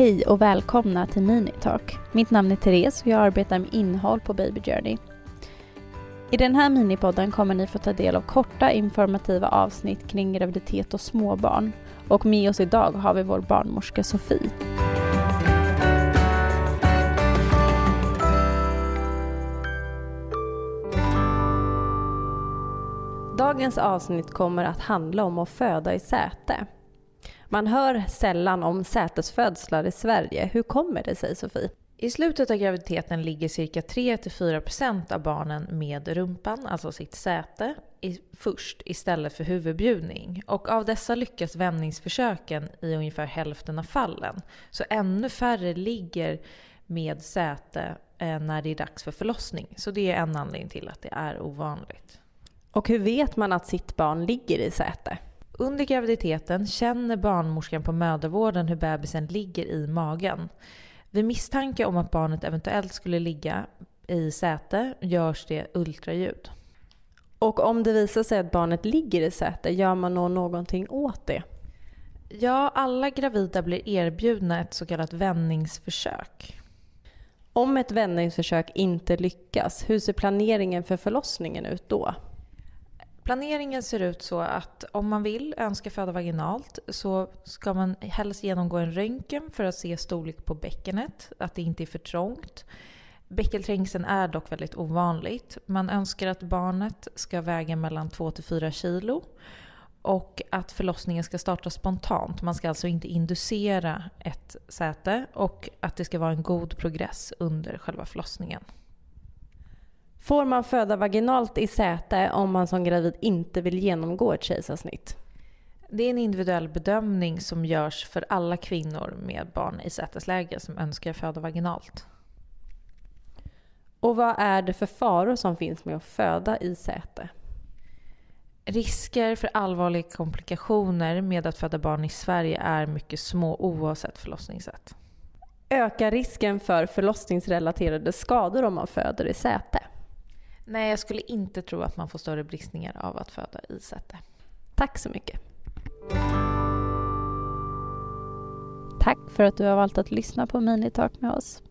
Hej och välkomna till Minitalk. Mitt namn är Therese och jag arbetar med innehåll på Baby Journey. I den här minipodden kommer ni få ta del av korta informativa avsnitt kring graviditet och småbarn. Och med oss idag har vi vår barnmorska Sofie. Dagens avsnitt kommer att handla om att föda i säte. Man hör sällan om sätesfödslar i Sverige. Hur kommer det sig Sofie? I slutet av graviditeten ligger cirka 3-4% av barnen med rumpan, alltså sitt säte, i, först istället för huvudbjudning. Och av dessa lyckas vändningsförsöken i ungefär hälften av fallen. Så ännu färre ligger med säte eh, när det är dags för förlossning. Så det är en anledning till att det är ovanligt. Och hur vet man att sitt barn ligger i säte? Under graviditeten känner barnmorskan på mödravården hur bebisen ligger i magen. Vid misstanke om att barnet eventuellt skulle ligga i säte görs det ultraljud. Och om det visar sig att barnet ligger i säte, gör man då någonting åt det? Ja, alla gravida blir erbjudna ett så kallat vändningsförsök. Om ett vändningsförsök inte lyckas, hur ser planeringen för förlossningen ut då? Planeringen ser ut så att om man vill önska föda vaginalt så ska man helst genomgå en röntgen för att se storlek på bäckenet, att det inte är för trångt. Bäckelträngseln är dock väldigt ovanligt. Man önskar att barnet ska väga mellan 2-4 kilo och att förlossningen ska starta spontant. Man ska alltså inte inducera ett säte och att det ska vara en god progress under själva förlossningen. Får man föda vaginalt i säte om man som gravid inte vill genomgå ett kejsarsnitt? Det är en individuell bedömning som görs för alla kvinnor med barn i sätesläge som önskar föda vaginalt. Och vad är det för faror som finns med att föda i säte? Risker för allvarliga komplikationer med att föda barn i Sverige är mycket små oavsett förlossningssätt. Ökar risken för förlossningsrelaterade skador om man föder i säte? Nej, jag skulle inte tro att man får större bristningar av att föda i säte. Tack så mycket. Tack för att du har valt att lyssna på Minitalk med oss.